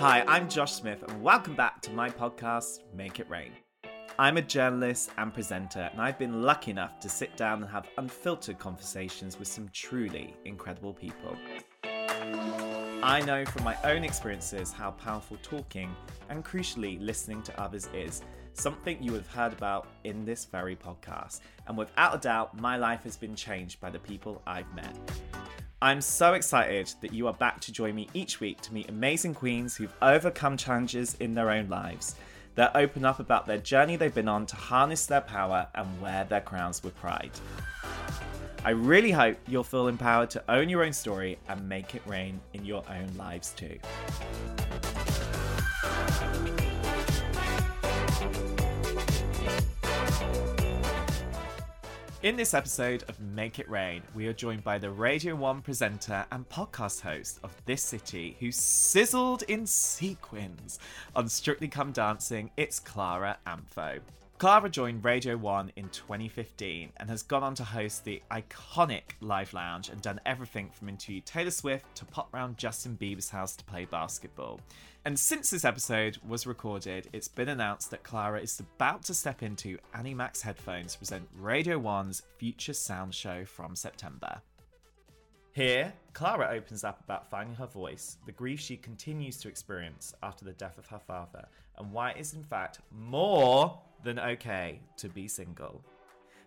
Hi, I'm Josh Smith, and welcome back to my podcast, Make It Rain. I'm a journalist and presenter, and I've been lucky enough to sit down and have unfiltered conversations with some truly incredible people. I know from my own experiences how powerful talking and crucially listening to others is, something you have heard about in this very podcast. And without a doubt, my life has been changed by the people I've met. I'm so excited that you are back to join me each week to meet amazing queens who've overcome challenges in their own lives. That open up about their journey they've been on to harness their power and wear their crowns with pride. I really hope you'll feel empowered to own your own story and make it rain in your own lives too. In this episode of Make It Rain, we are joined by the Radio 1 presenter and podcast host of This City, who sizzled in sequins on Strictly Come Dancing. It's Clara Amfo. Clara joined Radio 1 in 2015 and has gone on to host the iconic Live Lounge and done everything from interview Taylor Swift to pop round Justin Bieber's house to play basketball. And since this episode was recorded, it's been announced that Clara is about to step into Annie Mac's headphones to present Radio 1's Future Sound Show from September. Here, Clara opens up about finding her voice, the grief she continues to experience after the death of her father, and why it is in fact more than okay to be single.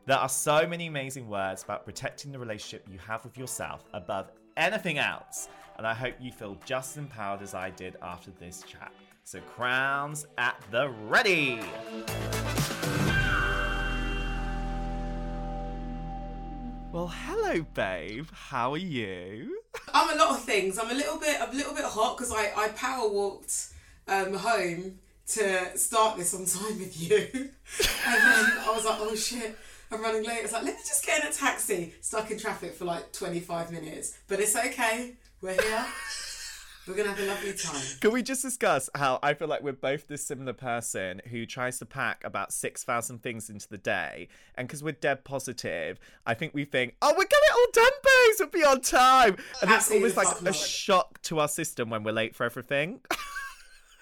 There are so many amazing words about protecting the relationship you have with yourself above anything else, and I hope you feel just as empowered as I did after this chat. So, crowns at the ready! Well, hello, babe. How are you? I'm a lot of things. I'm a little bit, a little bit hot because I, I power walked um, home to start this on time with you, and then I was like, oh shit. I'm running late. It's like, let me just get in a taxi. Stuck in traffic for like 25 minutes. But it's okay. We're here. We're gonna have a lovely time. Can we just discuss how I feel like we're both this similar person who tries to pack about six thousand things into the day, and because we're dead positive, I think we think, oh, we're gonna get all done, babes. We'll be on time, and Absolutely it's almost like a shock to our system when we're late for everything.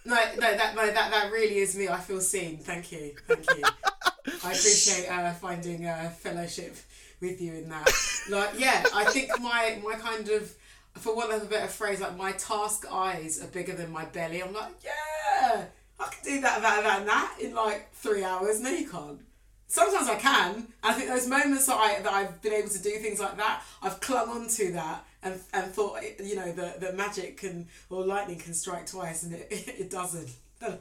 No, no, that, no, that, that really is me. I feel seen. Thank you, thank you. I appreciate uh, finding uh, fellowship with you in that. Like, yeah, I think my my kind of, for want of a better phrase, like my task eyes are bigger than my belly. I'm like, yeah, I can do that, that, that, and that in like three hours. No, you can't. Sometimes I can. I think those moments that I that I've been able to do things like that, I've clung on to that and and thought, you know, that that magic can or lightning can strike twice, and it it doesn't.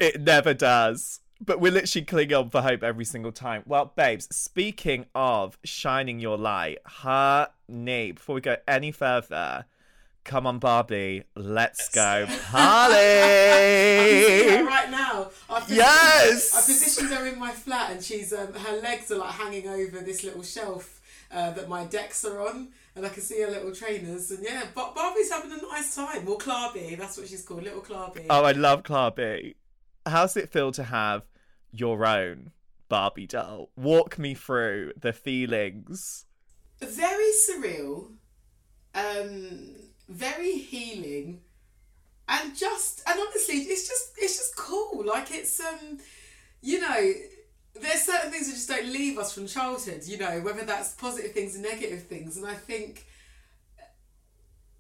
it never does. But we're literally clinging on for hope every single time. Well, babes, speaking of shining your light, honey, before we go any further, come on, Barbie, let's go I'm seeing her party. right now. I've positioned, Yes! I've positioned her in my flat, and she's um, her legs are like hanging over this little shelf uh, that my decks are on, and I can see her little trainers. And yeah, but Barbie's having a nice time. Well, Clarby, that's what she's called, little Clarby. Oh, I love Clarby. How's it feel to have your own Barbie doll? Walk me through the feelings. very surreal, um, very healing, and just and honestly, it's just it's just cool. Like it's um, you know, there's certain things that just don't leave us from childhood. You know, whether that's positive things and negative things, and I think.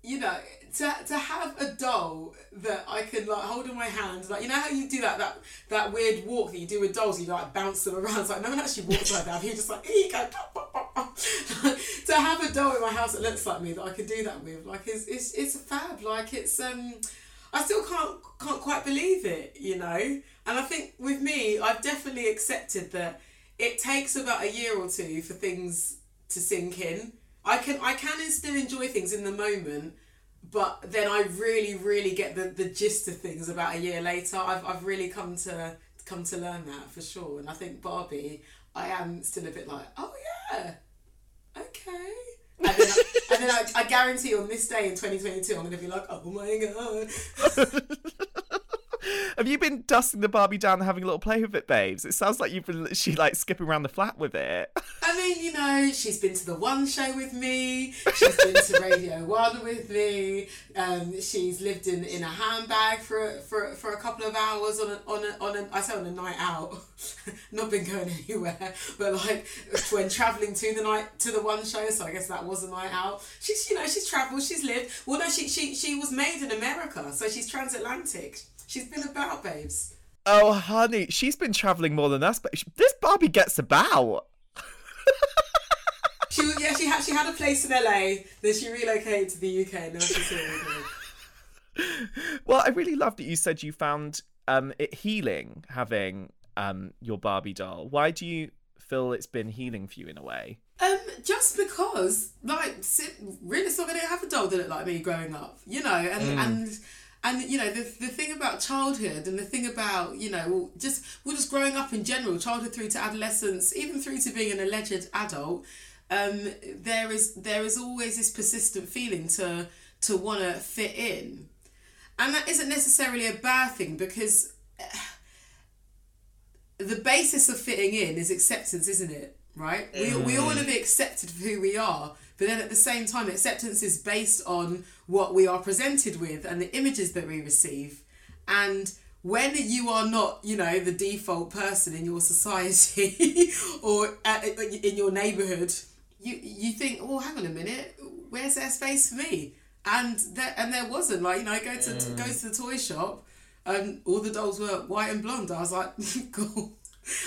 You know, to, to have a doll that I can like hold in my hand, like you know how you do that that that weird walk that you do with dolls, you like bounce them around. It's like no one actually walks like that. You're just like you go. to have a doll in my house that looks like me that I can do that with, like it's it's it's a fab. Like it's um, I still can't can't quite believe it, you know. And I think with me, I've definitely accepted that it takes about a year or two for things to sink in. I can I can still enjoy things in the moment, but then I really, really get the, the gist of things about a year later. I've, I've really come to come to learn that for sure. And I think Barbie, I am still a bit like, oh yeah, okay. And then, I, and then I, I guarantee on this day in 2022, I'm going to be like, oh my god. Have you been dusting the Barbie down and having a little play with it, babes? It sounds like you've been she like skipping around the flat with it. I mean, you know, she's been to the One Show with me. She's been to Radio One with me. Um, she's lived in, in a handbag for for for a couple of hours on a on a on a I say on a night out. Not been going anywhere, but like when traveling to the night to the One Show, so I guess that was a night out. She's you know she's travelled, she's lived. Well, no, she she she was made in America, so she's transatlantic. She's been about, babes. Oh, honey, she's been traveling more than us, but this Barbie gets about. she yeah, she had she had a place in LA, then she relocated to the UK, and now she's here Well, I really love that you said you found um, it healing having um, your Barbie doll. Why do you feel it's been healing for you in a way? Um, just because, like, really, so I didn't have a doll that looked like me growing up, you know, and mm. and and you know the, the thing about childhood and the thing about you know just well just growing up in general childhood through to adolescence even through to being an alleged adult um, there is there is always this persistent feeling to to want to fit in. And that isn't necessarily a bad thing because uh, the basis of fitting in is acceptance isn't it? Right? Mm. we, we all want to be accepted for who we are but then at the same time, acceptance is based on what we are presented with and the images that we receive. And when you are not, you know, the default person in your society or at, in your neighborhood, you you think, oh, hang on a minute, where's there space for me? And there and there wasn't. Like you know, I go to, to go to the toy shop, and all the dolls were white and blonde. I was like, cool.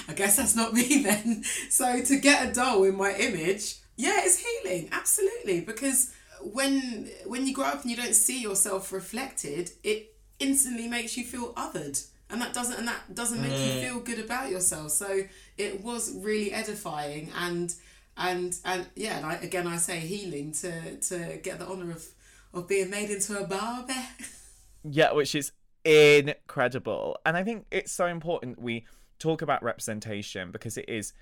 I guess that's not me then. So to get a doll in my image yeah, it's healing, absolutely. Because when when you grow up and you don't see yourself reflected, it instantly makes you feel othered. And that doesn't and that doesn't make mm. you feel good about yourself. So it was really edifying and and and yeah, and I, again I say healing to to get the honour of of being made into a Barbie. yeah, which is incredible. And I think it's so important we talk about representation because it is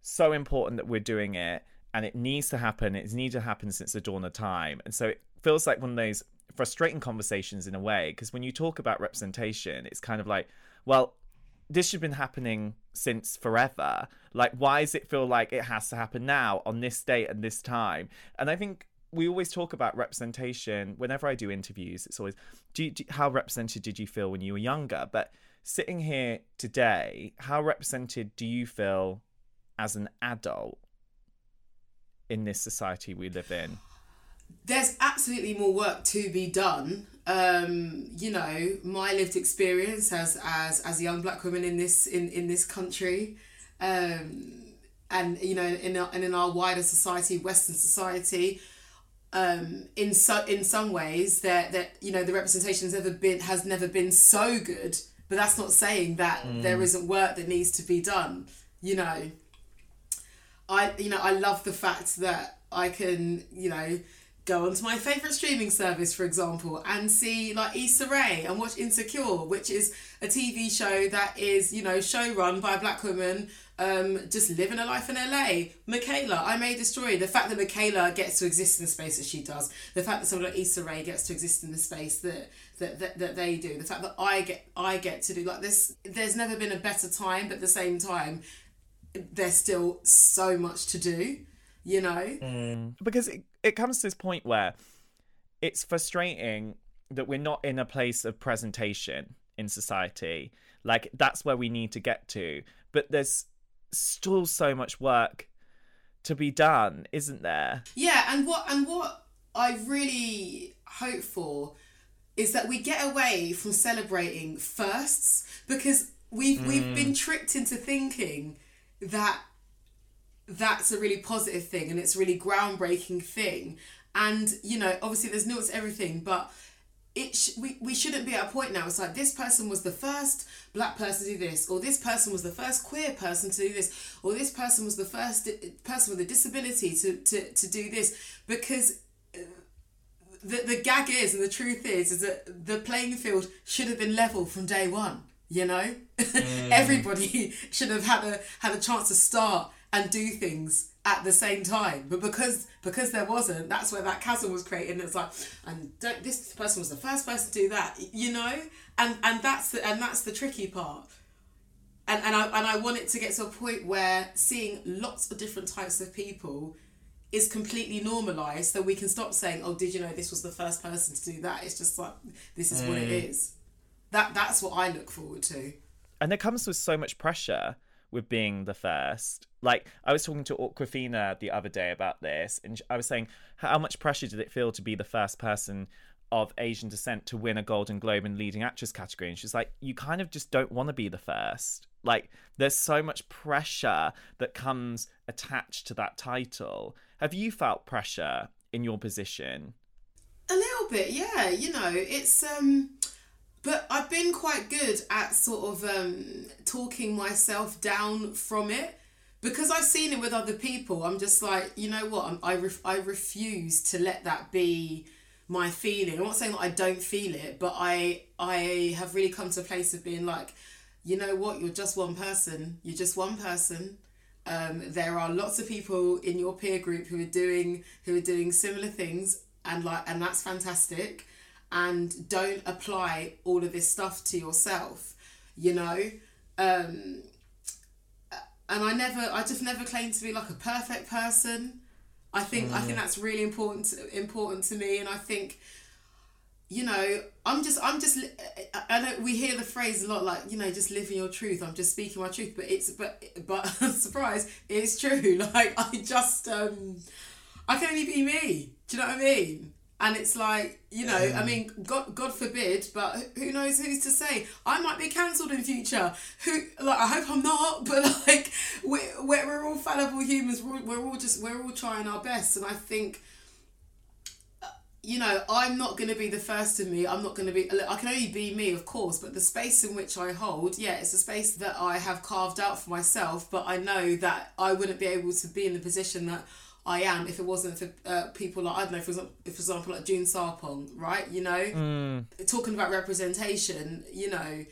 so important that we're doing it and it needs to happen. It's needed to happen since the dawn of time. And so it feels like one of those frustrating conversations in a way, because when you talk about representation, it's kind of like, well, this should have been happening since forever. Like, why does it feel like it has to happen now on this date and this time? And I think we always talk about representation whenever I do interviews. It's always, do you, do, how represented did you feel when you were younger? But sitting here today, how represented do you feel as an adult in this society we live in? There's absolutely more work to be done. Um, you know, my lived experience as as as a young black woman in this in in this country, um, and you know, in our, and in our wider society, Western society, um, in so in some ways that that you know the representation has never been has never been so good. But that's not saying that mm. there isn't work that needs to be done. You know. I you know I love the fact that I can you know go onto my favorite streaming service for example and see like Issa Rae and watch Insecure which is a TV show that is you know show run by a black woman um, just living a life in LA. Michaela, I May Destroy. The fact that Michaela gets to exist in the space that she does, the fact that someone like Issa Rae gets to exist in the space that, that that, that they do, the fact that I get I get to do like this. There's never been a better time, but at the same time, there's still so much to do, you know? Mm. Because it, it comes to this point where it's frustrating that we're not in a place of presentation in society. Like, that's where we need to get to. But there's still so much work to be done, isn't there? Yeah, and what and what I really hope for is that we get away from celebrating firsts because we've mm. we've been tricked into thinking that that's a really positive thing and it's a really groundbreaking thing. And you know obviously there's nuance everything but it sh- we, we shouldn't be at a point now. It's like this person was the first black person to do this or this person was the first queer person to do this or this person was the first di- person with a disability to, to, to do this. Because uh, the, the gag is, and the truth is, is that the playing field should have been level from day one. You know, mm. everybody should have had a had a chance to start and do things at the same time. But because because there wasn't, that's where that chasm was created. And it's like, and this person was the first person to do that. You know, and and that's the and that's the tricky part. And and I and I want it to get to a point where seeing lots of different types of people is completely normalized so we can stop saying oh did you know this was the first person to do that it's just like this is mm. what it mm. is that that's what i look forward to and it comes with so much pressure with being the first like i was talking to Awkwafina the other day about this and i was saying how much pressure did it feel to be the first person of Asian descent to win a Golden Globe in leading actress category. And she's like, you kind of just don't want to be the first. Like, there's so much pressure that comes attached to that title. Have you felt pressure in your position? A little bit, yeah. You know, it's um but I've been quite good at sort of um talking myself down from it because I've seen it with other people. I'm just like, you know what? I'm, I I refuse to let that be my feeling. I'm not saying that I don't feel it, but I I have really come to a place of being like, you know what, you're just one person. You're just one person. Um, there are lots of people in your peer group who are doing who are doing similar things and like and that's fantastic. And don't apply all of this stuff to yourself, you know. Um, and I never I just never claimed to be like a perfect person. I think mm. I think mm. that's really important to, important to me, and I think you know I'm just I'm just I know we hear the phrase a lot like you know just living your truth. I'm just speaking my truth, but it's but but surprise, it's true. Like I just um I can only be me. Do you know what I mean? And it's like you know i mean god god forbid but who knows who's to say? I might be cancelled in future. Who like i hope i'm not but like we're, we're all fallible humans. We're, we're all just we're all trying our best. And i think uh, you know i'm not going to be the first of me. I'm not going to be i can only be me of course but the space in which i hold yeah it's a space that i have carved out for myself but i know that i wouldn't be able to be in the position that I am if it wasn't for uh, people like I don't know for example, for example like June Sarpong right you know? Mm. talking about representation you know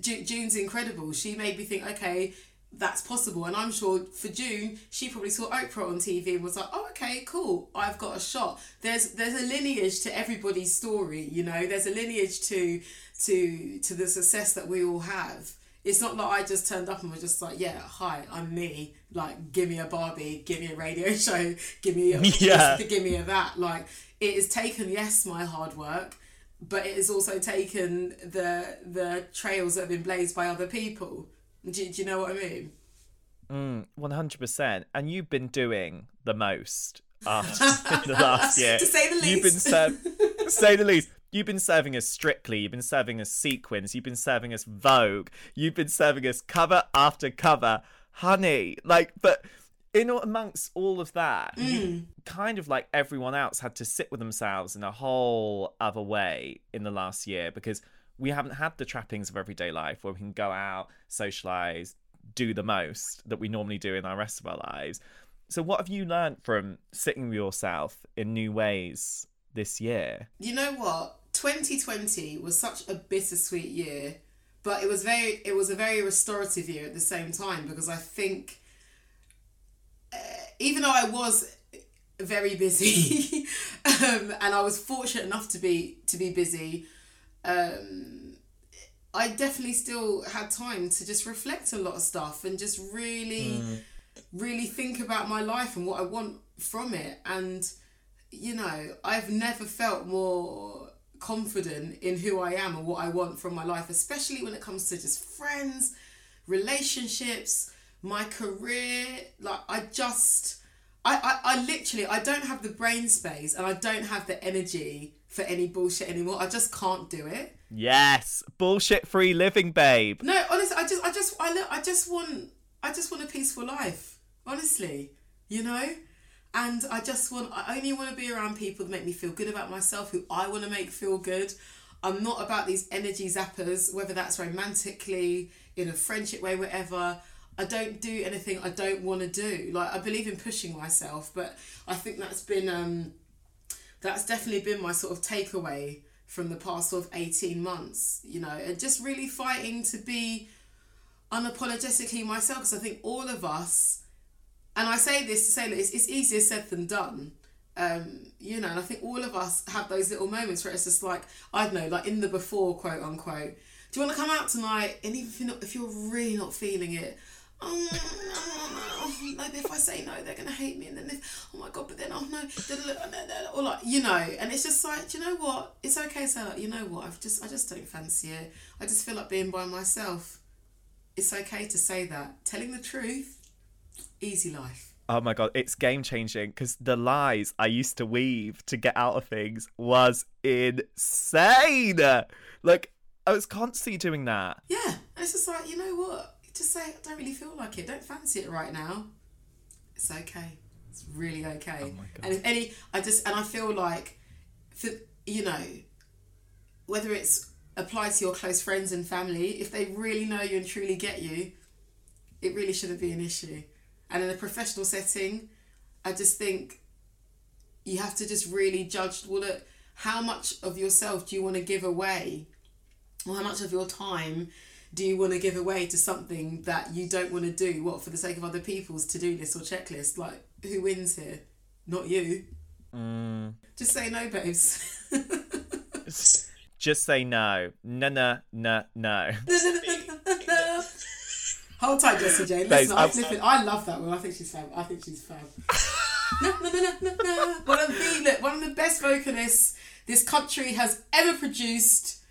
June's incredible. She made me think okay that's possible. And I'm sure for June she probably saw Oprah on TV and was like oh okay cool I've got a shot. There's there's a lineage to everybody's story you know? There's a lineage to to to the success that we all have it's not like I just turned up and was just like, yeah, hi, I'm me. Like, give me a Barbie, give me a radio show, give me a yeah. give me a that. Like, it has taken yes my hard work, but it has also taken the the trails that have been blazed by other people. Do, do you know what I mean? Mm, one hundred percent. And you've been doing the most after the last year. to say the least. You've been ser- say the least. You've been serving us Strictly, you've been serving us Sequins, you've been serving us Vogue, you've been serving us cover after cover, honey. Like, but in amongst all of that, mm. kind of like everyone else had to sit with themselves in a whole other way in the last year because we haven't had the trappings of everyday life where we can go out, socialize, do the most that we normally do in our rest of our lives. So, what have you learned from sitting with yourself in new ways this year? You know what? 2020 was such a bittersweet year, but it was very it was a very restorative year at the same time because I think uh, even though I was very busy um, and I was fortunate enough to be to be busy um, I definitely still had time to just reflect a lot of stuff and just really mm. really think about my life and what I want from it and you know I've never felt more confident in who I am and what I want from my life, especially when it comes to just friends, relationships, my career. Like I just I, I, I literally I don't have the brain space and I don't have the energy for any bullshit anymore. I just can't do it. Yes, bullshit free living, babe. No, honestly, I just I just I, I just want I just want a peaceful life. Honestly, you know? And I just want, I only want to be around people that make me feel good about myself, who I want to make feel good. I'm not about these energy zappers, whether that's romantically, in a friendship way, whatever. I don't do anything I don't want to do. Like, I believe in pushing myself, but I think that's been, um, that's definitely been my sort of takeaway from the past sort of 18 months, you know, and just really fighting to be unapologetically myself because I think all of us, and I say this to say that it's, it's easier said than done. Um, you know, and I think all of us have those little moments where it's just like, I don't know, like in the before, quote unquote. Do you want to come out tonight? And even if you're, not, if you're really not feeling it, oh, if I say no, they're gonna hate me, and then if, oh my god, but then oh no, or like you know, and it's just like, do you know what? It's okay so like, you know what? I've just, I just don't fancy it. I just feel like being by myself. It's okay to say that. Telling the truth, easy life. Oh my god, it's game changing because the lies I used to weave to get out of things was insane. Like I was constantly doing that. Yeah, it's just like you know what just say, I don't really feel like it. Don't fancy it right now. It's okay. It's really okay. Oh and if any, I just and I feel like, for you know, whether it's applied to your close friends and family, if they really know you and truly get you, it really shouldn't be an issue. And in a professional setting, I just think you have to just really judge. Well, look, how much of yourself do you want to give away, or how much of your time do you want to give away to something that you don't want to do? What for the sake of other people's to do list or checklist? Like who wins here? Not you. Mm. Just say no, babes. Just say no. No, no, no, no. Hold tight, Jessie J. Listen, I, listen, I love that one. I think she's fab. I think she's fab. no, no, no, no, no. One of the look, one of the best vocalists this country has ever produced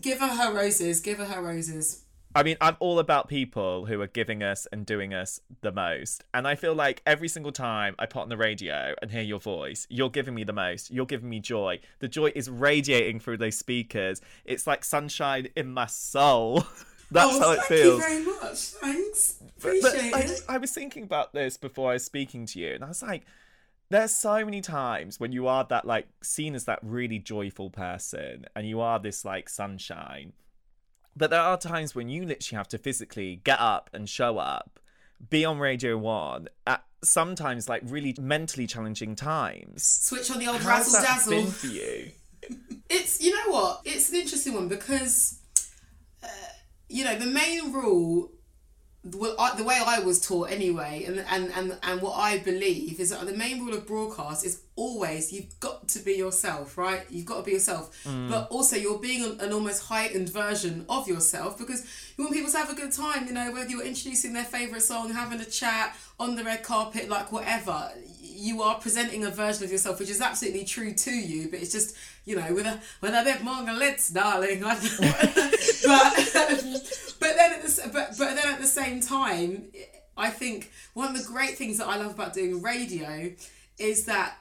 Give her her roses. Give her her roses. I mean, I'm all about people who are giving us and doing us the most. And I feel like every single time I put on the radio and hear your voice, you're giving me the most. You're giving me joy. The joy is radiating through those speakers. It's like sunshine in my soul. That's oh, how it feels. Thank you very much. Thanks. Appreciate but, but it. I, I was thinking about this before I was speaking to you, and I was like, there's so many times when you are that like seen as that really joyful person and you are this like sunshine but there are times when you literally have to physically get up and show up be on radio one at sometimes like really mentally challenging times switch on the old razzle dazzle been for you it's you know what it's an interesting one because uh, you know the main rule well, I, the way I was taught anyway, and, and, and, and what I believe is that the main rule of broadcast is always you've got to be yourself, right? You've got to be yourself. Mm. But also, you're being an, an, almost heightened version of yourself because you want people to have a good time, you know, whether you're introducing their favourite song, having a chat on the red carpet, like whatever. You are presenting a version of yourself which is absolutely true to you, but it's just, you know, with a with a bit more glitz, darling. but but then at the, but, but then at the same time, I think one of the great things that I love about doing radio is that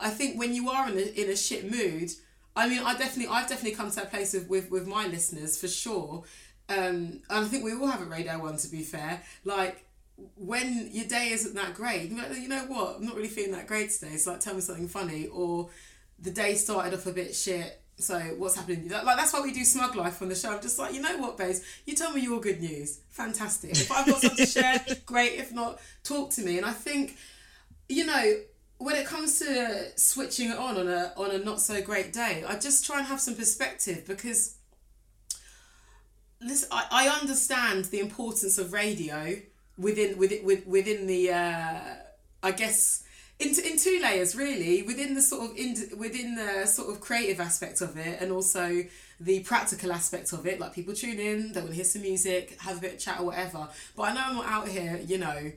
I think when you are in a, in a shit mood, I mean, I definitely, I've definitely come to that place with, with my listeners for sure. Um, and I think we all have a Radio 1 to be fair. Like, when your day isn't that great, you know what, I'm not really feeling that great today. It's like, tell me something funny. Or the day started off a bit shit. So what's happening? Like that's why we do Smug Life on the show. I'm just like, you know what, babes? You tell me your good news. Fantastic. If I've got something to share, great. If not, talk to me. And I think, you know, when it comes to switching it on on a on a not so great day, I just try and have some perspective because listen, I, I understand the importance of radio within within within the uh, I guess in, in two layers really within the sort of in, within the sort of creative aspect of it and also the practical aspect of it like people tune in they want to hear some music have a bit of chat or whatever. But I know I'm not out here you know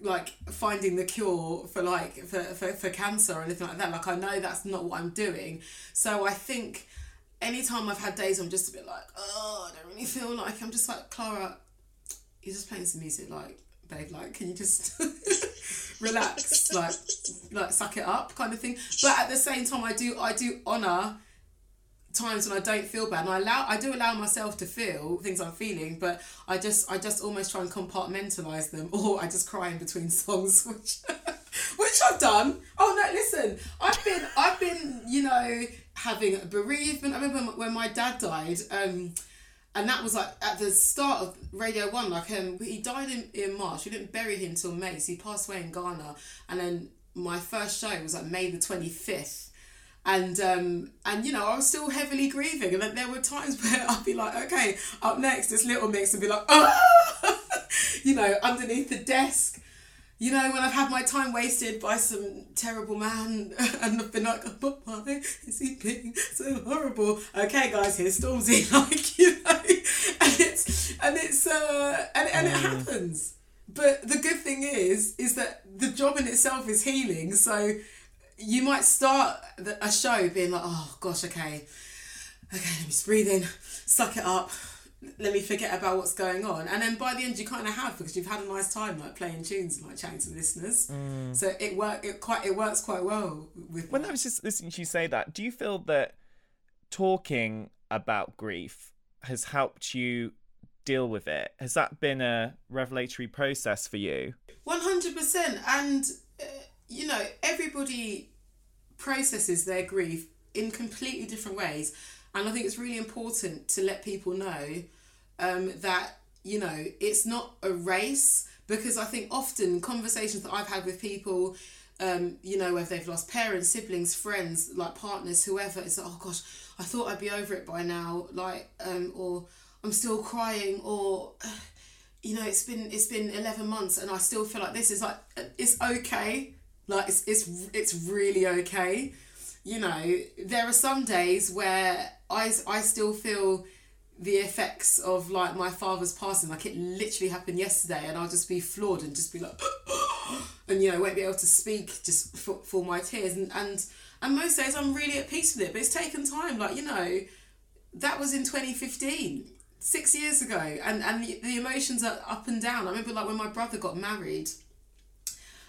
like finding the cure for like for, for, for cancer or anything like that like i know that's not what i'm doing. So i think anytime i've had days i'm just a bit like oh i don't really feel like i'm just like clara you're just playing some music like babe like can you just relax like like suck it up kind of thing. But at the same time i do i do honor times when I don't feel bad and I allow I do allow myself to feel things I'm feeling but I just I just almost try and compartmentalize them or I just cry in between songs which which I've done. Oh no listen I've been I've been you know having a bereavement. I remember when my dad died um and that was like at the start of Radio 1 like um he died in, in March. We didn't bury him till May so he passed away in Ghana. And then my first show was like May the twenty fifth. And um, and you know I was still heavily grieving, and then there were times where I'd be like, okay, up next this little mix, and be like, oh, you know, underneath the desk, you know, when I've had my time wasted by some terrible man and I've been like, but why is he being so horrible? Okay, guys, here's Stormzy, like, you know, and it's, and it's, uh, and, and it happens. But the good thing is, is that the job in itself is healing. So you might start a show being like, oh gosh, okay, okay, let me just breathe in, suck it up, let me forget about what's going on. And then by the end, you kind of have because you've had a nice time like playing tunes and like chatting to listeners. Mm. So it work it quite it works quite well with. When that. I was just listening to you say that, do you feel that talking about grief has helped you deal with it? Has that been a revelatory process for you? One hundred percent, and you know everybody processes their grief in completely different ways. And I think it's really important to let people know um, that, you know, it's not a race. Because I think often conversations that I've had with people, um, you know, whether they've lost parents, siblings, friends, like partners, whoever, it's like, oh gosh, I thought I'd be over it by now, like, um, or I'm still crying, or you know, it's been it's been eleven months and I still feel like this is like it's okay, like it's it's it's really okay you know, there are some days where I, I still feel the effects of like my father's passing. Like it literally happened yesterday, and I'll just be floored and just be like, and you know, won't be able to speak just for, for my tears. And, and and most days I'm really at peace with it, but it's taken time. Like you know, that was in 2015, six years ago, and and the, the emotions are up and down. I remember like when my brother got married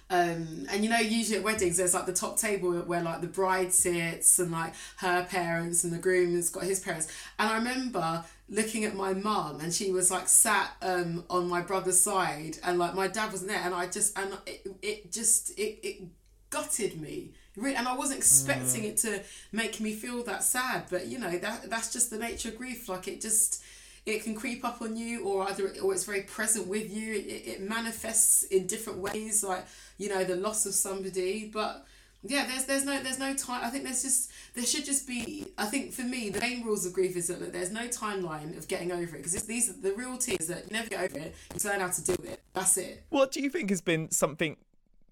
um, and you know, usually at weddings, there's like the top table where like the bride sits and like her parents and the groom has got his parents. And I remember looking at my mum and she was like sat um, on my brother's side and like my dad wasn't there. And I just, and it, it just, it, it gutted me. And I wasn't expecting mm. it to make me feel that sad, but you know, that that's just the nature of grief. Like it just, it can creep up on you or either or it's very present with you it, it manifests in different ways like you know the loss of somebody but yeah there's there's no there's no time i think there's just there should just be i think for me the main rules of grief is that there's no timeline of getting over it because these are the real tears that you never get over it you learn how to deal with it that's it what do you think has been something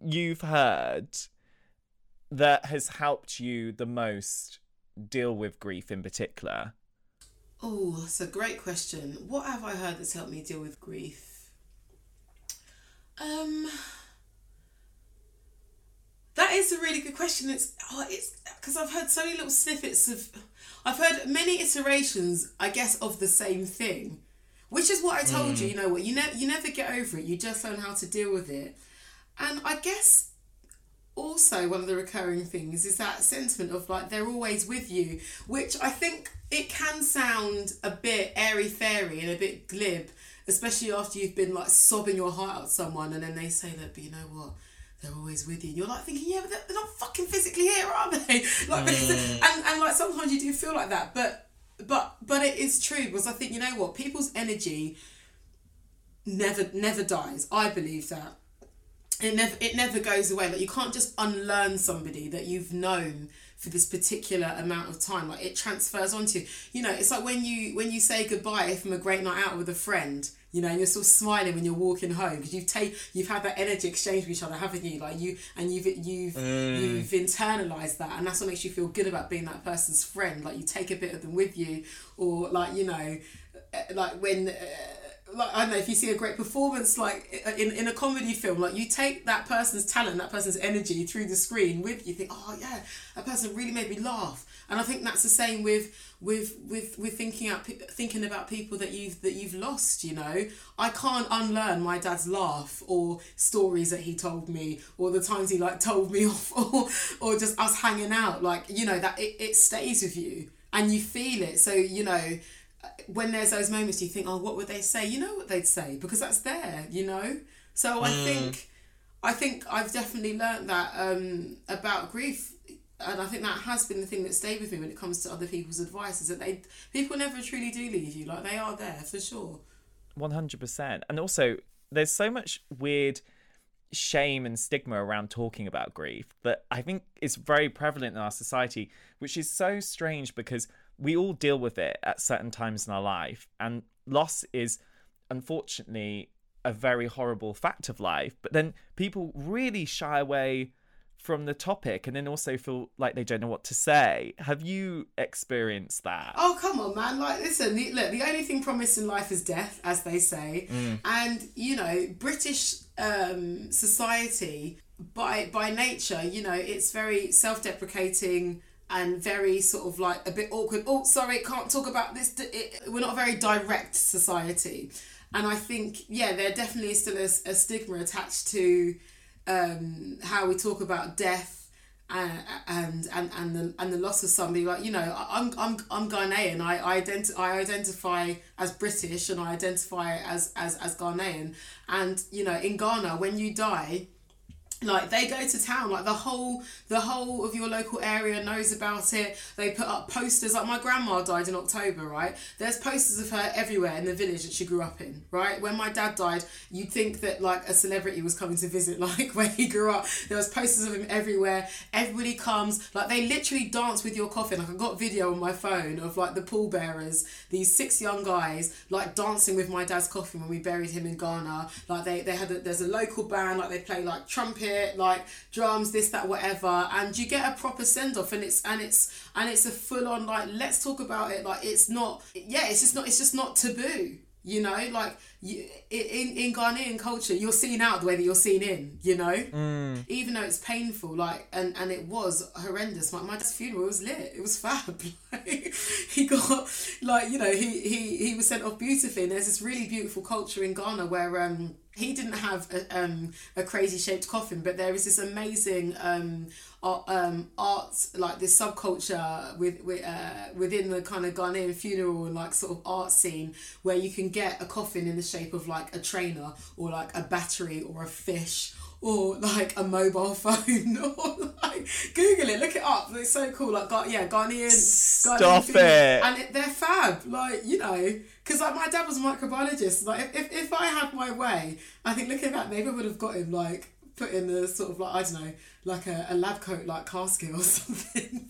you've heard that has helped you the most deal with grief in particular Oh, that's a great question. What have I heard that's helped me deal with grief? Um, that is a really good question. It's oh, it's because I've heard so many little snippets of, I've heard many iterations, I guess, of the same thing, which is what I told mm. you. You know what? You never you never get over it. You just learn how to deal with it, and I guess also one of the recurring things is that sentiment of like they're always with you, which I think it can sound a bit airy fairy and a bit glib, especially after you've been like sobbing your heart out someone and then they say that, but you know what? They're always with you. And you're like thinking, yeah, but they're not fucking physically here, are they? like, mm. and, and like sometimes you do feel like that, but but but it is true because I think you know what people's energy never never dies. I believe that it never it never goes away. Like you can't just unlearn somebody that you've known for this particular amount of time. Like it transfers onto you. You know, it's like when you when you say goodbye from a great night out with a friend. You know, and you're still smiling when you're walking home because you've take you've had that energy exchange with each other, haven't you? Like you and you've you've mm. you've internalized that, and that's what makes you feel good about being that person's friend. Like you take a bit of them with you, or like you know, eh, like when. Uh, like I don't know if you see a great performance like in, in a comedy film like you take that person's talent that person's energy through the screen with you think oh yeah that person really made me laugh and I think that's the same with with with with thinking out thinking about people that you've that you've lost you know? I can't unlearn my dad's laugh or stories that he told me or the times he like told me off or or just us hanging out. Like you know that it, it stays with you and you feel it. So you know when there's those moments you think oh what would they say? You know what they'd say because that's there you know? So i mm. think i think i've definitely learned that um, about grief and i think that has been the thing that stayed with me when it comes to other people's advice is that they people never truly do leave you like they are there for sure 100% and also there's so much weird shame and stigma around talking about grief that I think is very prevalent in our society, which is so strange because we all deal with it at certain times in our life. And loss is unfortunately a very horrible fact of life. But then people really shy away from the topic and then also feel like they don't know what to say. Have you experienced that? Oh, come on, man. Like, listen, the, look, the only thing promised in life is death, as they say. Mm. And, you know, British um, society, by, by nature, you know, it's very self deprecating and very sort of like a bit awkward. Oh, sorry, can't talk about this. It, we're not a very direct society. And I think, yeah, there definitely is still a, a stigma attached to um, how we talk about death and and and and the and the loss of somebody. Like you know, I'm I'm I'm Ghanaian. I I, identi- I identify as British and I identify as as as Ghanaian. And you know, in Ghana, when you die like they go to town like the whole the whole of your local area knows about it. They put up posters like my grandma died in october right? There's posters of her everywhere in the village that she grew up in right? When my dad died you'd think that like a celebrity was coming to visit like where he grew up. There was posters of him everywhere. Everybody comes like they literally dance with your coffin. Like i got video on my phone of like the pallbearers these six young guys like dancing with my dad's coffin when we buried him in ghana. Like they, they had a, there's a local band like they play like trumpet like drums, this, that, whatever, and you get a proper send off, and it's and it's and it's a full on like let's talk about it. Like it's not, yeah, it's just not, it's just not taboo. You know, like you, in in Ghanaian culture, you're seen out the way that you're seen in. You know, mm. even though it's painful, like and and it was horrendous. My my dad's funeral was lit. It was fab. Like, he got like you know he he he was sent off beautifully. And there's this really beautiful culture in Ghana where um he didn't have a, um, a crazy shaped coffin, but there is this amazing um, art, um, art like this subculture with, with uh, within the kind of Ghanaian funeral and like sort of art scene where you can get a coffin in the shape of like a trainer or like a battery or a fish or like a mobile phone or like Google it, look it up. It's so cool. Like, yeah, Ghanaian. Stop Ghanaian it. And it, they're fab. Like, you know, because like my dad was a microbiologist. Like, if, if, if I had my way, I think looking back, maybe I would have got him like put in the sort of like I don't know, like a, a lab coat like casket or something.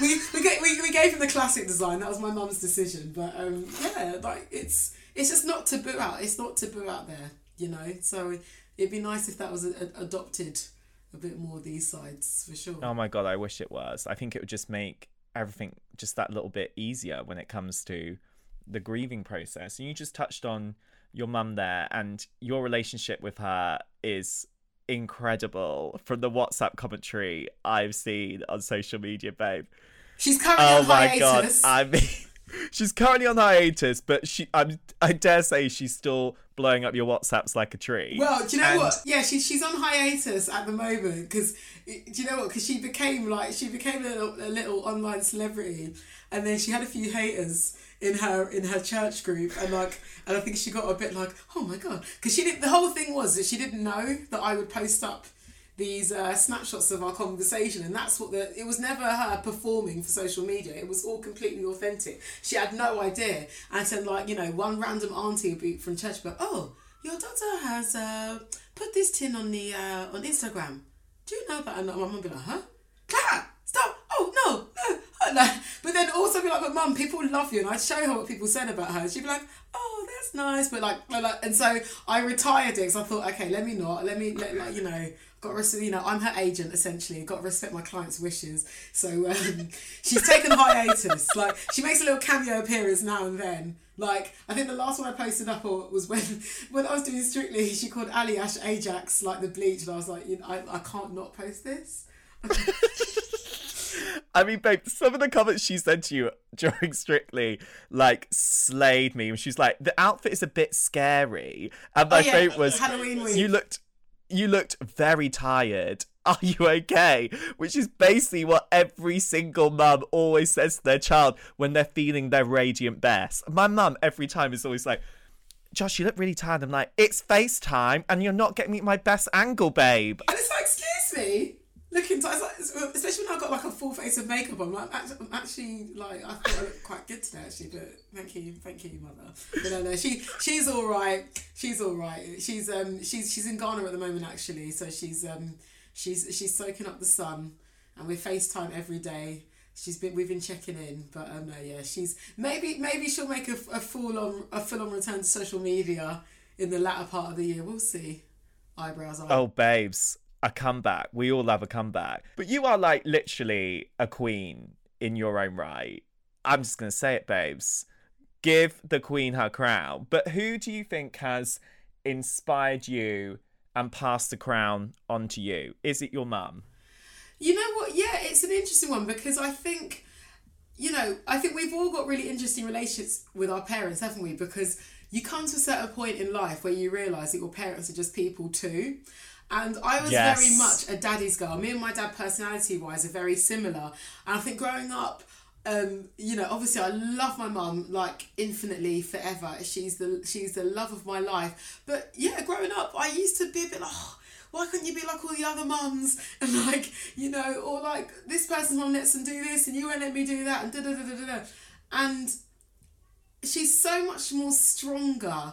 we we, gave, we we gave him the classic design. That was my mum's decision. But um, yeah, like it's it's just not taboo out. It's not taboo out there, you know. So it'd be nice if that was a, a, adopted a bit more these sides for sure. Oh my god, I wish it was. I think it would just make everything just that little bit easier when it comes to the grieving process. And you just touched on your mum there, and your relationship with her is incredible from the WhatsApp commentary I've seen on social media, babe. She's currently oh on my hiatus. god! I mean, she's currently on hiatus, but she, I dare say, she's still blowing up your WhatsApps like a tree. Well, do you know and... what? Yeah, she's she's on hiatus at the moment because eh, do you know what? Because she became like she became a little, a little online celebrity, and then she had a few haters in her in her church group and like and I think she got a bit like oh my god. Because she did the whole thing was that she didn't know that I would post up these uh, snapshots of our conversation and that's what the it was never her performing for social media. It was all completely authentic. She had no idea. And then like you know one random auntie would be from church but oh your daughter has uh, put this tin on the uh, on instagram. Do you know that and my mum be like huh? Claire, stop! Oh no no but then also be like, but mum, people love you, and I'd show her what people said about her. She'd be like, oh, that's nice, but like, and so I retired it because I thought, okay, let me not, let me, let, like, you know, got to, you know, I'm her agent essentially. Got to respect my client's wishes. So um, she's taken hiatus. Like she makes a little cameo appearance now and then. Like I think the last one I posted up was when when I was doing Strictly. She called Aljaž Ajax like the bleach, and I was like, you know, I, I can't not post this. I mean, babe, some of the comments she said to you during Strictly, like, slayed me. She's like, the outfit is a bit scary. And my oh, yeah. favourite was, Halloween week. you looked, you looked very tired. Are you okay? Which is basically what every single mum always says to their child when they're feeling their radiant best. My mum, every time, is always like, Josh, you look really tired. I'm like, it's FaceTime and you're not getting me my best angle, babe. And it's like, excuse me, looking tight, it's like, especially when I've got like a full face of makeup on. Like, I'm actually like I thought I looked quite good today, actually. But thank you, thank you, mother. But no, no, she she's all right. She's all right. She's um she's she's in Ghana at the moment actually, so she's um she's she's soaking up the sun, and we FaceTime every day. She's been we've been checking in, but um no, yeah, she's maybe maybe she'll make a, a full on a full on return to social media in the latter part of the year. We'll see. Eyebrows. Oh, babes, a comeback. We all love a comeback. But you are like literally a queen in your own right. I'm just going to say it, babes. Give the queen her crown. But who do you think has inspired you and passed the crown on to you? Is it your mum? You know what? Yeah, it's an interesting one because I think, you know, I think we've all got really interesting relationships with our parents, haven't we? Because you come to a certain point in life where you realise that your parents are just people too. And I was yes. very much a daddy's girl. Me and my dad, personality wise, are very similar. And I think growing up, um, you know, obviously I love my mum like infinitely forever. She's the she's the love of my life. But yeah, growing up, I used to be a bit like, oh, why couldn't you be like all the other mums? And like, you know, or like this person's mum lets them do this and you won't let me do that and da da da da da. And she's so much more stronger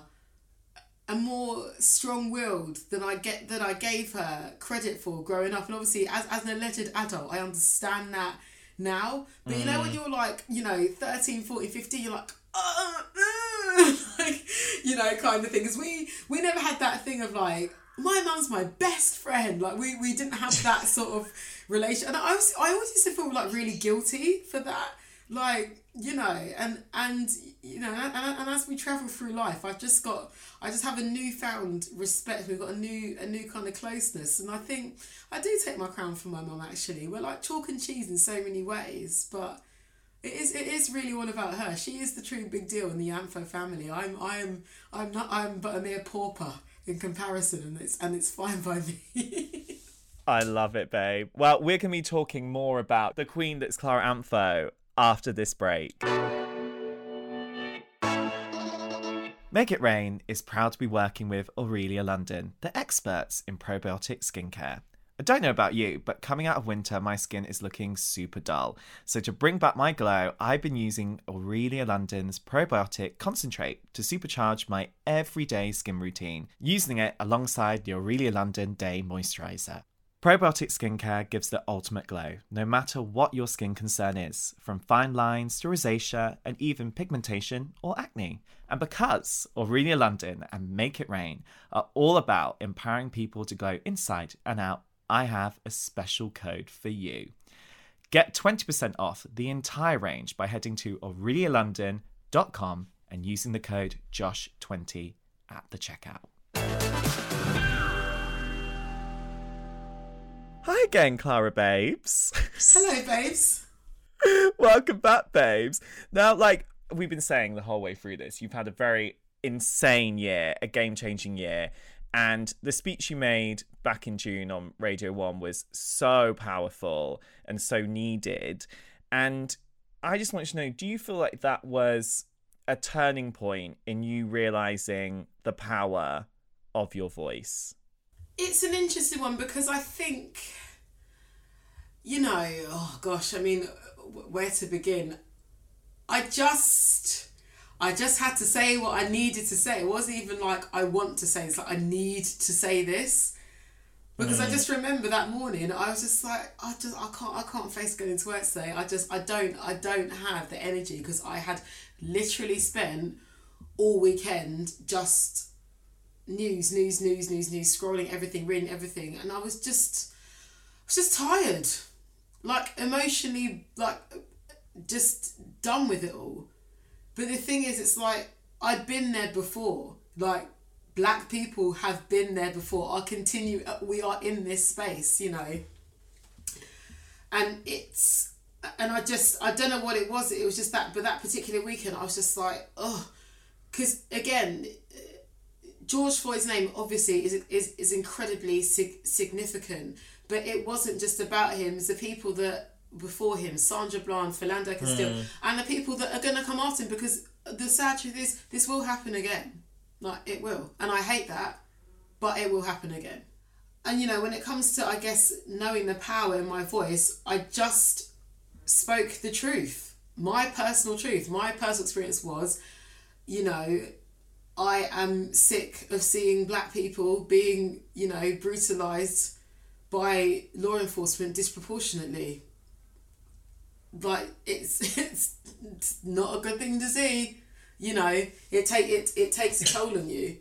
and more strong-willed than I get that I gave her credit for growing up. And obviously, as, as an alleged adult, I understand that now. But mm. you know when mm. you're like, you know, 13, 14, 15, you're like, uh, uh, like, you know, kind of thing. Because we we never had that thing of like, my mum's my best friend. Like we we didn't have that sort of relation. And I was I always used to feel like really guilty for that like you know and and you know and, and, as we travel through life i've just got i just have a newfound respect. We've got a new a new kind of closeness. And i think i do take my crown from my mum actually. We're like chalk and cheese in so many ways but it is it is really all about her. She is the true big deal in the Amfo family. I'm i'm i'm not i'm but a mere pauper in comparison and it's and it's fine by me. I love it, babe. Well, we're going to be talking more about the queen that's Clara Amfo after this break. Make It Rain is proud to be working with Aurelia London, the experts in probiotic skincare. I don't know about you, but coming out of winter, my skin is looking super dull. So, to bring back my glow, I've been using Aurelia London's probiotic concentrate to supercharge my everyday skin routine, using it alongside the Aurelia London Day Moisturizer. Probiotic skincare gives the ultimate glow, no matter what your skin concern is, from fine lines to rosacea and even pigmentation or acne. And because Aurelia London and Make It Rain are all about empowering people to glow inside and out, I have a special code for you. Get 20% off the entire range by heading to aurelialondon.com and using the code JOSH20 at the checkout. Hi again, Clara Babes. Hello, babes. Welcome back, babes. Now, like we've been saying the whole way through this, you've had a very insane year, a game changing year. And the speech you made back in June on Radio 1 was so powerful and so needed. And I just want to know do you feel like that was a turning point in you realizing the power of your voice? It's an interesting one because I think, you know, oh gosh, I mean, where to begin? I just, I just had to say what I needed to say. It wasn't even like I want to say. It's like I need to say this because mm. I just remember that morning. I was just like, I just, I can't, I can't face going to work today. I just, I don't, I don't have the energy because I had literally spent all weekend just news, news, news, news, news, scrolling everything, reading everything, and I was just, I was just tired, like emotionally, like just done with it all. But the thing is, it's like I'd been there before. Like black people have been there before. I continue. Uh, we are in this space, you know. And it's, and I just, I don't know what it was. It was just that, but that particular weekend, I was just like, oh, because again George Floyd's name obviously is is, is incredibly sig- significant, but it wasn't just about him. It's the people that before him, Sandra Bland, Philando Castile, mm. and the people that are going to come after him because the sad truth is this will happen again. Like it will, and I hate that, but it will happen again. and you know, when it comes to, I guess, knowing the power in my voice, I just spoke the truth. My personal truth, my personal experience was, you know, I am sick of seeing black people being, you know, brutalized by law enforcement disproportionately. Like it's it's, it's not a good thing to see. You know, it take it it takes a toll on you.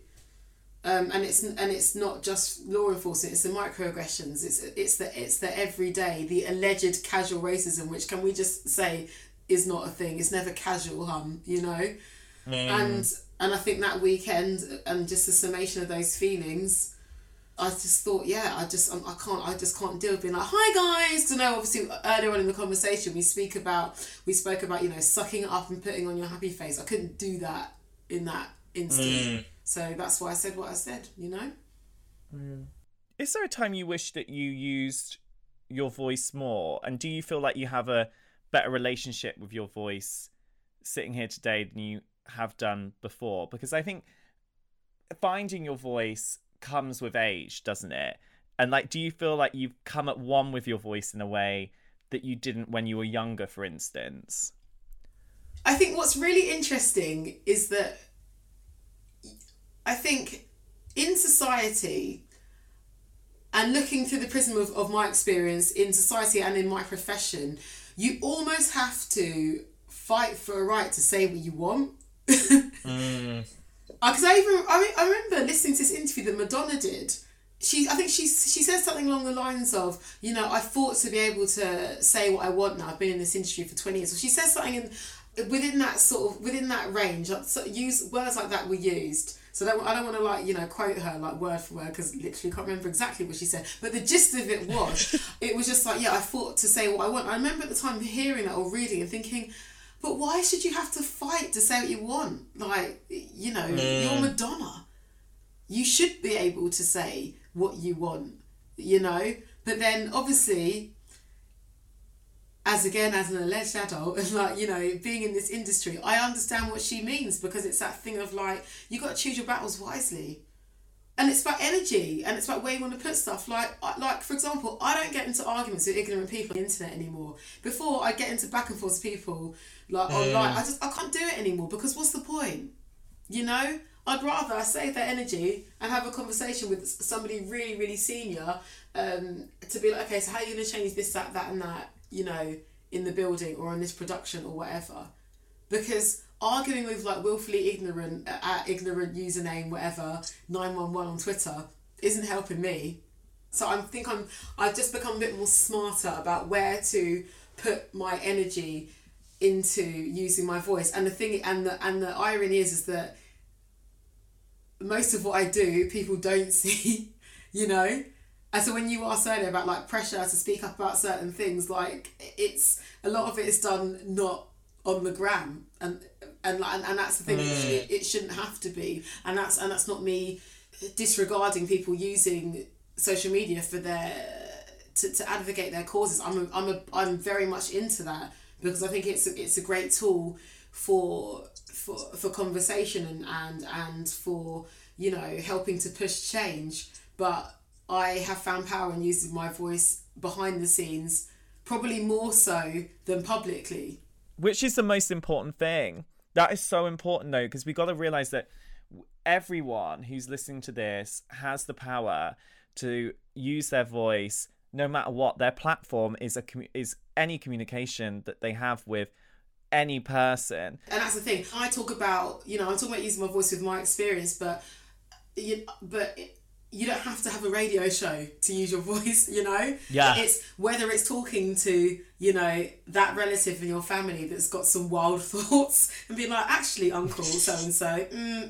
Um, and it's and it's not just law enforcement; it's the microaggressions. It's it's the it's the everyday, the alleged casual racism, which can we just say is not a thing. It's never casual, hum. You know, mm. and and I think that weekend and just the summation of those feelings, I just thought, yeah, I just I can't I just can't deal with being like, hi guys. To know obviously earlier on in the conversation we speak about we spoke about you know sucking it up and putting on your happy face. I couldn't do that in that instant. Mm. So that's why I said what I said. You know. Mm. Is there a time you wish that you used your voice more, and do you feel like you have a better relationship with your voice sitting here today than you have done before because I think finding your voice comes with age, doesn't it? And like, do you feel like you've come at one with your voice in a way that you didn't when you were younger, for instance? I think what's really interesting is that I think in society and looking through the prism of, of my experience in society and in my profession, you almost have to fight for a right to say what you want mm. Because uh, I even I, I remember listening to this interview that Madonna did. She I think she she says something along the lines of you know I fought to be able to say what I want now. I've been in this industry for twenty years. So she says something in within that sort of within that range. So use words like that were used. So I don't, I don't want to like you know quote her like word for word because literally can't remember exactly what she said. But the gist of it was, it was just like yeah, I fought to say what I want. I remember at the time hearing that or reading and thinking, but why should you have to fight to say what you want? Like, you know, mm. you're Madonna. You should be able to say what you want, you know? But then obviously, as again, as an alleged adult, and like, you know, being in this industry, I understand what she means because it's that thing of like, you got to choose your battles wisely and it's about energy and it's about where you want to put stuff. Like like for example i don't get into arguments with ignorant people on the internet anymore. Before i get into back and forth with people like online i just i can't do it anymore because what's the point? You know? I'd rather I save that energy and have a conversation with somebody really really senior um, to be like okay so how are you going to change this that that and that you know in the building or on this production or whatever? Because arguing with like willfully ignorant uh, at ignorant username whatever 911 on twitter isn't helping me. So i think i'm i've just become a bit more smarter about where to put my energy into using my voice. And the thing and the and the irony is is that most of what i do people don't see you know? And so when you asked earlier about like pressure to speak up about certain things like it's a lot of it is done not on the gram. And and and, and that's the thing mm. it, it shouldn't have to be and that's and that's not me disregarding people using social media for their to, to advocate their causes I'm a, I'm a, I'm very much into that because I think it's a, it's a great tool for for for conversation and and and for you know helping to push change but I have found power in using my voice behind the scenes probably more so than publicly which is the most important thing. That is so important though, because we got to realize that everyone who's listening to this has the power to use their voice no matter what. Their platform is a is any communication that they have with any person. And that's the thing. I talk about you know i'm talking about using my voice with my experience but you, but you don't have to have a radio show to use your voice, you know? Yeah. It's whether it's talking to, you know, that relative in your family that's got some wild thoughts and being like, actually, uncle so and so,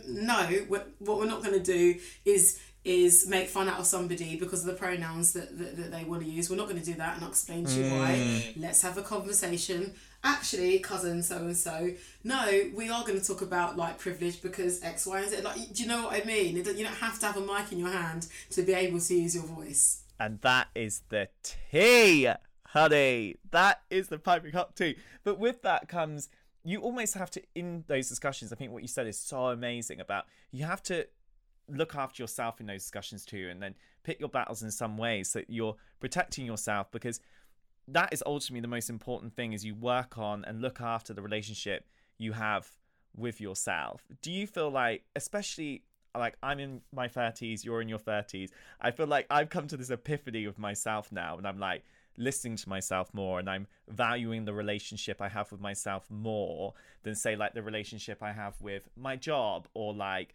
no, what, what we're not going to do is is make fun out of somebody because of the pronouns that, that, that they want to use. We're not going to do that and I'll explain to you mm. why. Let's have a conversation actually, cousin so and so, no, we are going to talk about like privilege because X, Y, and Z. Like, do you know what I mean? You don't have to have a mic in your hand to be able to use your voice. And that is the tea, honey. That is the piping hot tea. But with that comes, you almost have to, in those discussions, I think what you said is so amazing about you have to look after yourself in those discussions too, and then pick your battles in some ways so that you're protecting yourself because that is ultimately the most important thing is you work on and look after the relationship you have with yourself. Do you feel like, especially like I'm in my 30s, you're in your 30s, I feel like I've come to this epiphany of myself now, and I'm like listening to myself more and I'm valuing the relationship I have with myself more than, say, like the relationship I have with my job or like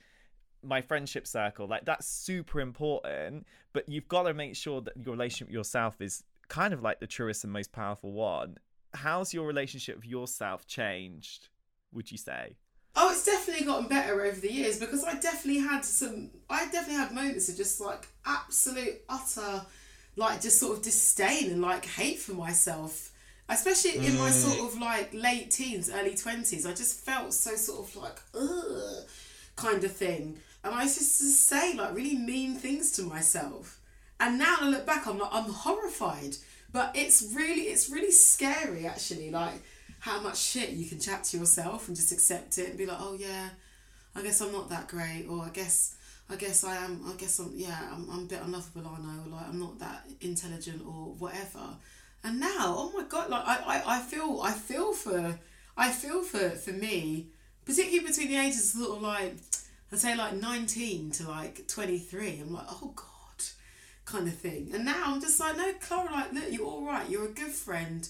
my friendship circle. Like that's super important, but you've got to make sure that your relationship with yourself is kind of like the truest and most powerful one. How's your relationship with yourself changed, would you say? Oh, it's definitely gotten better over the years because I definitely had some. I definitely had moments of just like absolute utter, like just sort of disdain and like hate for myself, especially in my sort mm. of like late teens, early twenties. I just felt so sort of like ugh, kind of thing, and I used to say like really mean things to myself. And now I look back, I'm like I'm horrified. But it's really it's really scary actually. Like how much shit you can chat to yourself and just accept it and be like, oh yeah, I guess I'm not that great, or I guess I guess I am. I guess I'm yeah, I'm, I'm a bit unlovable, I know, like I'm not that intelligent or whatever. And now, oh my god, like I, I, I feel I feel for I feel for for me, particularly between the ages of sort of like I'd say like nineteen to like twenty three. I'm like, oh god, kind of thing. And now I'm just like, no, Clara, like look, you're all right. You're a good friend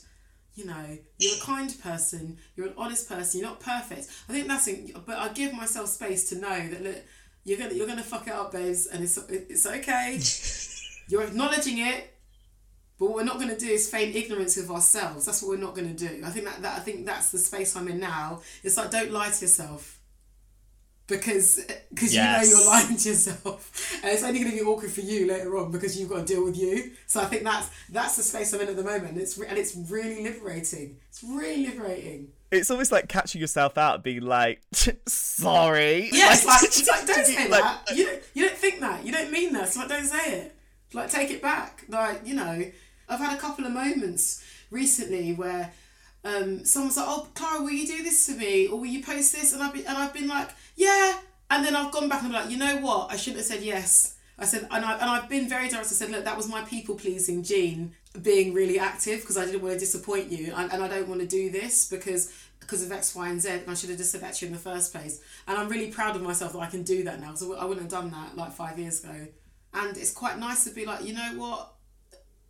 you know, you're a kind person, you're an honest person, you're not perfect. I think that's, in, but I give myself space to know that look, you're gonna you're gonna fuck it up, babes, and it's it's okay. you're acknowledging it, but what we're not gonna do is feign ignorance of ourselves. That's what we're not gonna do. I think that, that I think that's the space I'm in now. It's like don't lie to yourself because because yes. you know you're lying to yourself. And it's only going to be awkward for you later on because you've got to deal with you. So i think that's that's the space i'm in at the moment. It's and it's really liberating. It's really liberating. It's almost like catching yourself out being like sorry. Yeah it's like, it's like don't say like, that. You don't, you don't think that. You don't mean that. So like don't say it. Like take it back. Like you know i've had a couple of moments recently where um, someone's like, "Oh, Clara, will you do this for me, or will you post this?" And I've been, and I've been like, "Yeah," and then I've gone back and I'm like, "You know what? I shouldn't have said yes." I said, and, I, and I've been very direct. I said, look, that was my people pleasing gene being really active because I didn't want to disappoint you, and, and I don't want to do this because because of X, Y, and Z, and I should have just said that to you in the first place. And I'm really proud of myself that I can do that now because I wouldn't have done that like five years ago. And it's quite nice to be like, you know what?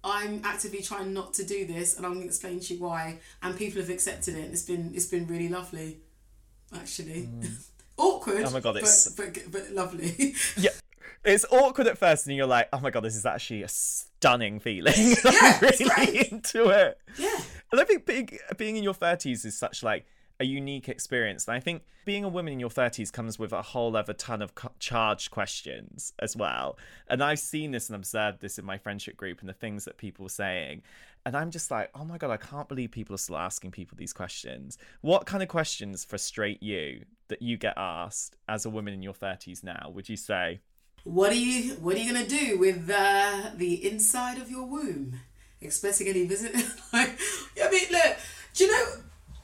I'm actively trying not to do this, and I'm going to explain to you why. And people have accepted it. It's been it's been really lovely, actually. Mm. Awkward. Oh my god, it's but, but, but lovely. yeah, it's awkward at first, and you're like, oh my god, this is actually a stunning feeling. Yeah, really into it. Yeah, and I think being being in your thirties is such like a unique experience. And I think being a woman in your 30s comes with a whole other ton of charged questions as well. And I've seen this and observed this in my friendship group and the things that people are saying. And I'm just like, oh my God, I can't believe people are still asking people these questions. What kind of questions frustrate you that you get asked as a woman in your 30s now, would you say? What are you what are you gonna do with uh, the inside of your womb? Expecting any visit? like, I mean, look, do you know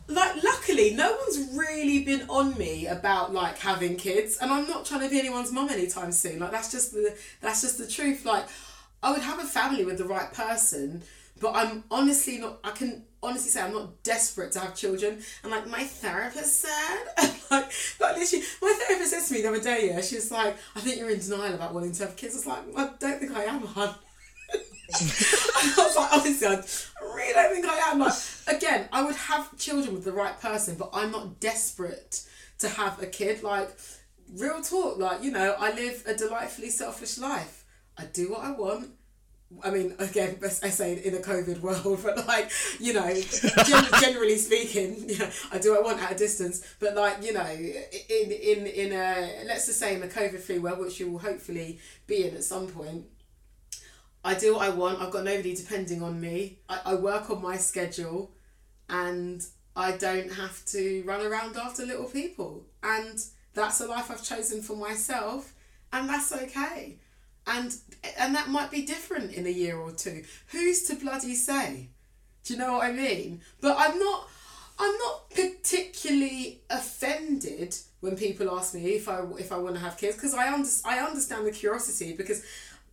like luckily no one's really been on me about like having kids and i'm not trying to be anyone's mum anytime soon like that's just the that's just the truth like i would have a family with the right person but i'm honestly not i can honestly say i'm not desperate to have children and like my therapist said like like literally my therapist said to me the other day yeah she's like i think you're in denial about wanting to have kids i was like i don't think i am hon I was like, honestly, I really don't think I am. Like, again, I would have children with the right person, but I'm not desperate to have a kid. Like, real talk, like, you know, I live a delightfully selfish life. I do what I want. I mean, again, I say in a COVID world, but like, you know, gen- generally speaking, you know, I do what I want at a distance. But like, you know, in in in a let's just say in a COVID free world, which you will hopefully be in at some point, I do what I want. I've got nobody depending on me. I, I work on my schedule and I don't have to run around after little people. And that's a life I've chosen for myself and that's okay. And and that might be different in a year or two. Who's to bloody say? Do you know what I mean? But I'm not I'm not particularly offended when people ask me if I if I want to have kids because I under, I understand the curiosity because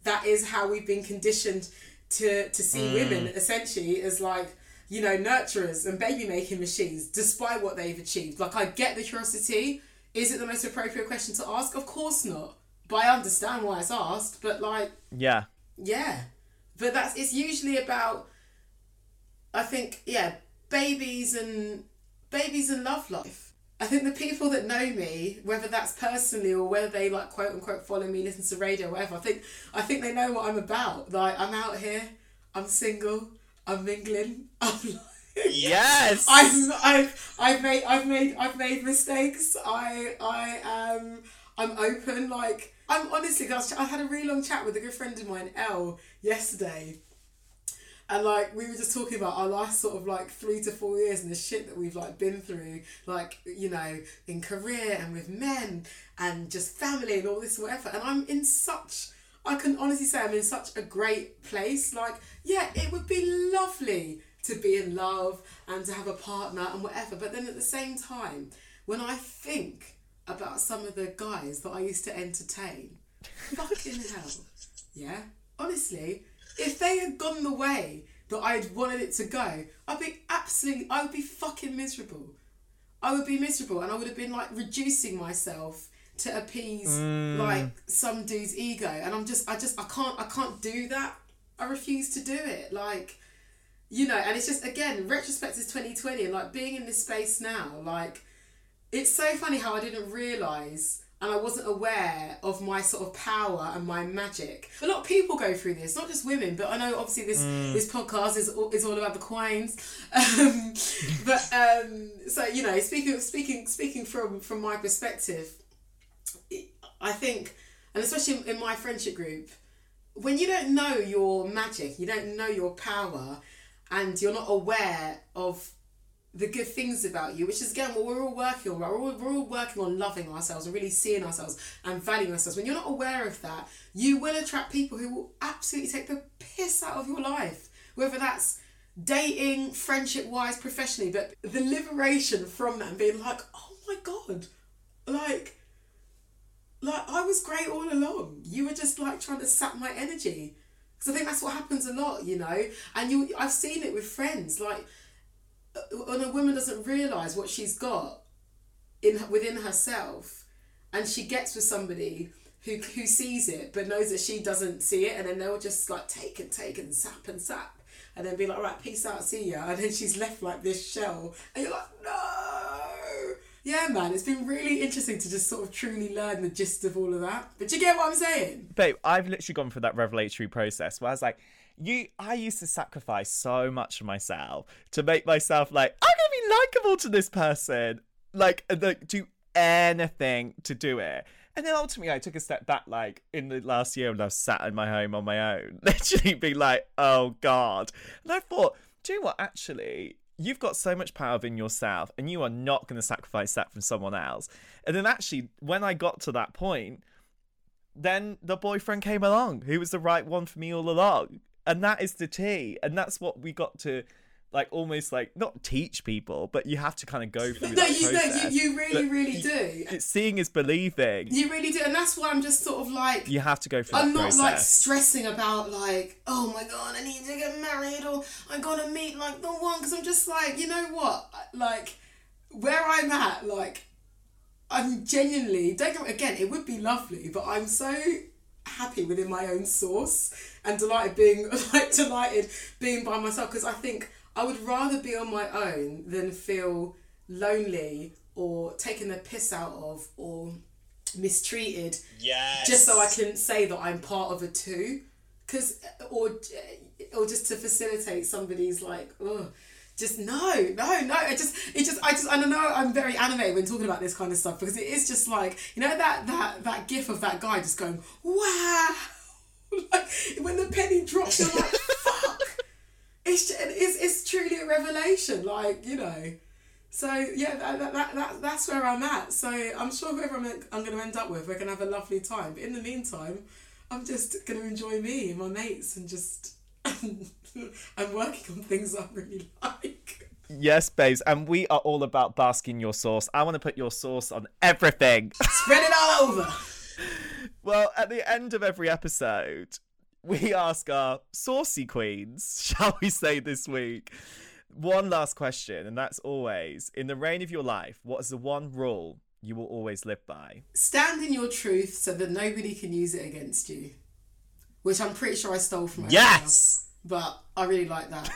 that is how we've been conditioned to to see mm. women essentially as like you know nurturers and baby making machines despite what they've achieved like I get the curiosity is it the most appropriate question to ask of course not but I understand why it's asked but like Yeah. yeah. But that's it's usually about I think, yeah, babies and babies and love life. I think the people that know me, whether that's personally or whether they like quote unquote follow me, listen to radio, whatever, I think I think they know what I'm about. Like I'm out here, I'm single, I'm mingling, I'm like Yes. I've, I've, I've made I've made I've made mistakes. I I am I'm open. Like I'm honestly, guys. I had a really long chat with a good friend of mine, Elle, yesterday, and like we were just talking about our last sort of like three to four years and the shit that we've like been through, like you know, in career and with men and just family and all this whatever. And I'm in such. I can honestly say I'm in such a great place. Like, yeah, it would be lovely to be in love and to have a partner and whatever. But then at the same time, when I think about some of the guys that I used to entertain, fucking hell, yeah, honestly, if they had gone the way that I had wanted it to go, I'd be absolutely, I would be fucking miserable. I would be miserable and I would have been like reducing myself to appease mm. like some dude's ego and I'm just I just I can't I can't do that. I refuse to do it. Like you know, and it's just again, retrospect is twenty twenty and like being in this space now, like it's so funny how I didn't realise and I wasn't aware of my sort of power and my magic. A lot of people go through this, not just women, but I know obviously this this podcast is all- is all about the queens. Um, but um, so you know, speaking speaking speaking from from my perspective, I think, and especially in my friendship group, when you don't know your magic, you don't know your power, and you're not aware of the good things about you, which is again what we're all working on. We're all, we're all working on loving ourselves and really seeing ourselves and valuing ourselves. When you're not aware of that, you will attract people who will absolutely take the piss out of your life, whether that's dating, friendship wise, professionally. But the liberation from that and being like, oh my god, like like I was great all along. You were just like trying to sap my energy. Because I think that's what happens a lot, you know. And you, I've seen it with friends. Like, uh, when a woman doesn't realize what she's got in within herself, and she gets with somebody who who sees it but knows that she doesn't see it, and then they'll just like take and take and sap and sap, and then be like, right, peace out, see ya, and then she's left like this shell, and you're like, no. Yeah, man, it's been really interesting to just sort of truly learn the gist of all of that. But you get what I'm saying? Babe, I've literally gone through that revelatory process where I was like, you I used to sacrifice so much of myself to make myself like, I'm gonna be likable to this person. Like uh, like do anything to do it. And then ultimately I took a step back like in the last year and I was sat in my home on my own, literally being like, oh God. And I thought, do you know what actually You've got so much power within yourself, and you are not going to sacrifice that from someone else. And then, actually, when I got to that point, then the boyfriend came along who was the right one for me all along and that is the tea and that's what we got to like almost like not teach people but you have to kind of go through No, you, no, you, you really, But really you- do. it's seeing is believing You really do, and that's why I'm just sort of like. you have to go through I'm not process like stressing about like, oh my god, I need to get married or I gotta meet like the one because I'm just like, you know what, like where I'm at, like I'm genuinely don't get again. It would be lovely, but I'm so happy within my own source and delighted being like delighted being by myself because I think I would rather be on my own than feel lonely or taken the piss out of or mistreated Yes. just so I can say that I'm part of a two, because uh, or uh, or just to facilitate somebody's like, oh, just no, no, no. It just it just I just I don't know. I'm very animated when talking about this kind of stuff because it is just like you know that that that gif of that guy just going wow, like when the penny drops, you're like fuck. It's, it's it's truly a revelation, like you know. So yeah, that, that, that, that, that's where I'm at. So I'm sure whoever I'm, I'm going to end up with, we're going to have a lovely time. But in the meantime, I'm just going to enjoy me and my mates and just I'm working on things I really like. Yes, babes, and we are all about basking your sauce. I want to put your sauce on everything. Spread it all over. Well, at the end of every episode, we ask our saucy queens, shall we say this week, one last question, and that's always in the reign of your life, what is the one rule you will always live by? Stand in your truth so that nobody can use it against you. Which I'm pretty sure I stole from Yes! but I really like that.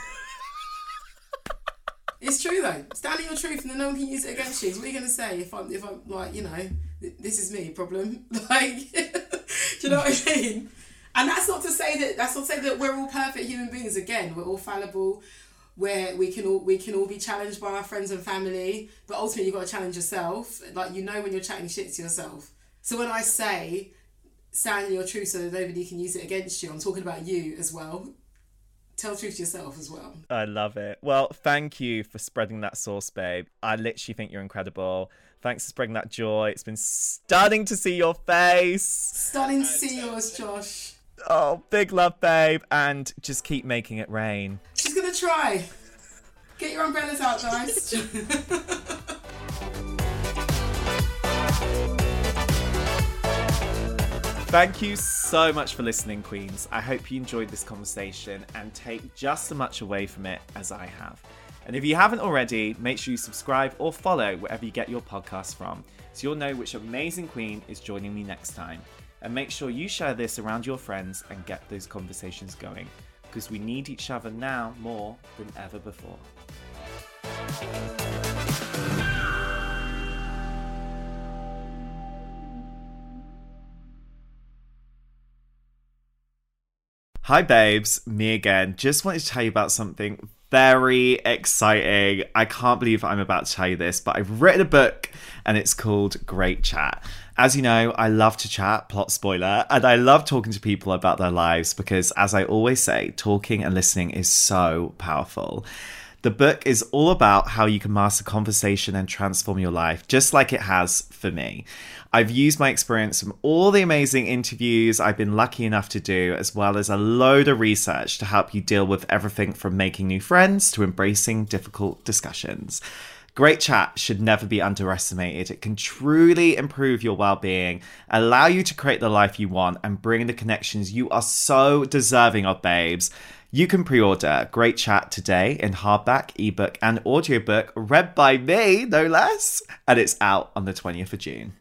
it's true though. Stand in your truth and then no one can use it against you. So what are you gonna say if I'm if I'm like, you know, this is me problem? Like do you know what I mean? And that's not to say that that's not to say that we're all perfect human beings. Again, we're all fallible where we can all we can all be challenged by our friends and family, but ultimately you've got to challenge yourself. Like you know when you're chatting shit to yourself. So when I say stand in your truth so that nobody can use it against you, I'm talking about you as well. Tell truth to yourself as well. I love it. Well, thank you for spreading that sauce, babe. I literally think you're incredible. Thanks for spreading that joy. It's been stunning to see your face. Stunning to see yours, Josh. Oh, big love, babe, and just keep making it rain. She's gonna try. Get your umbrellas out, guys. Thank you so much for listening, Queens. I hope you enjoyed this conversation and take just as much away from it as I have. And if you haven't already, make sure you subscribe or follow wherever you get your podcasts from so you'll know which amazing queen is joining me next time. And make sure you share this around your friends and get those conversations going because we need each other now more than ever before. Hi, babes, me again. Just wanted to tell you about something very exciting. I can't believe I'm about to tell you this, but I've written a book and it's called Great Chat. As you know, I love to chat, plot spoiler, and I love talking to people about their lives because, as I always say, talking and listening is so powerful. The book is all about how you can master conversation and transform your life, just like it has for me. I've used my experience from all the amazing interviews I've been lucky enough to do, as well as a load of research to help you deal with everything from making new friends to embracing difficult discussions. Great chat should never be underestimated. It can truly improve your well being, allow you to create the life you want, and bring the connections you are so deserving of, babes. You can pre order Great Chat today in hardback, ebook, and audiobook, read by me, no less. And it's out on the 20th of June.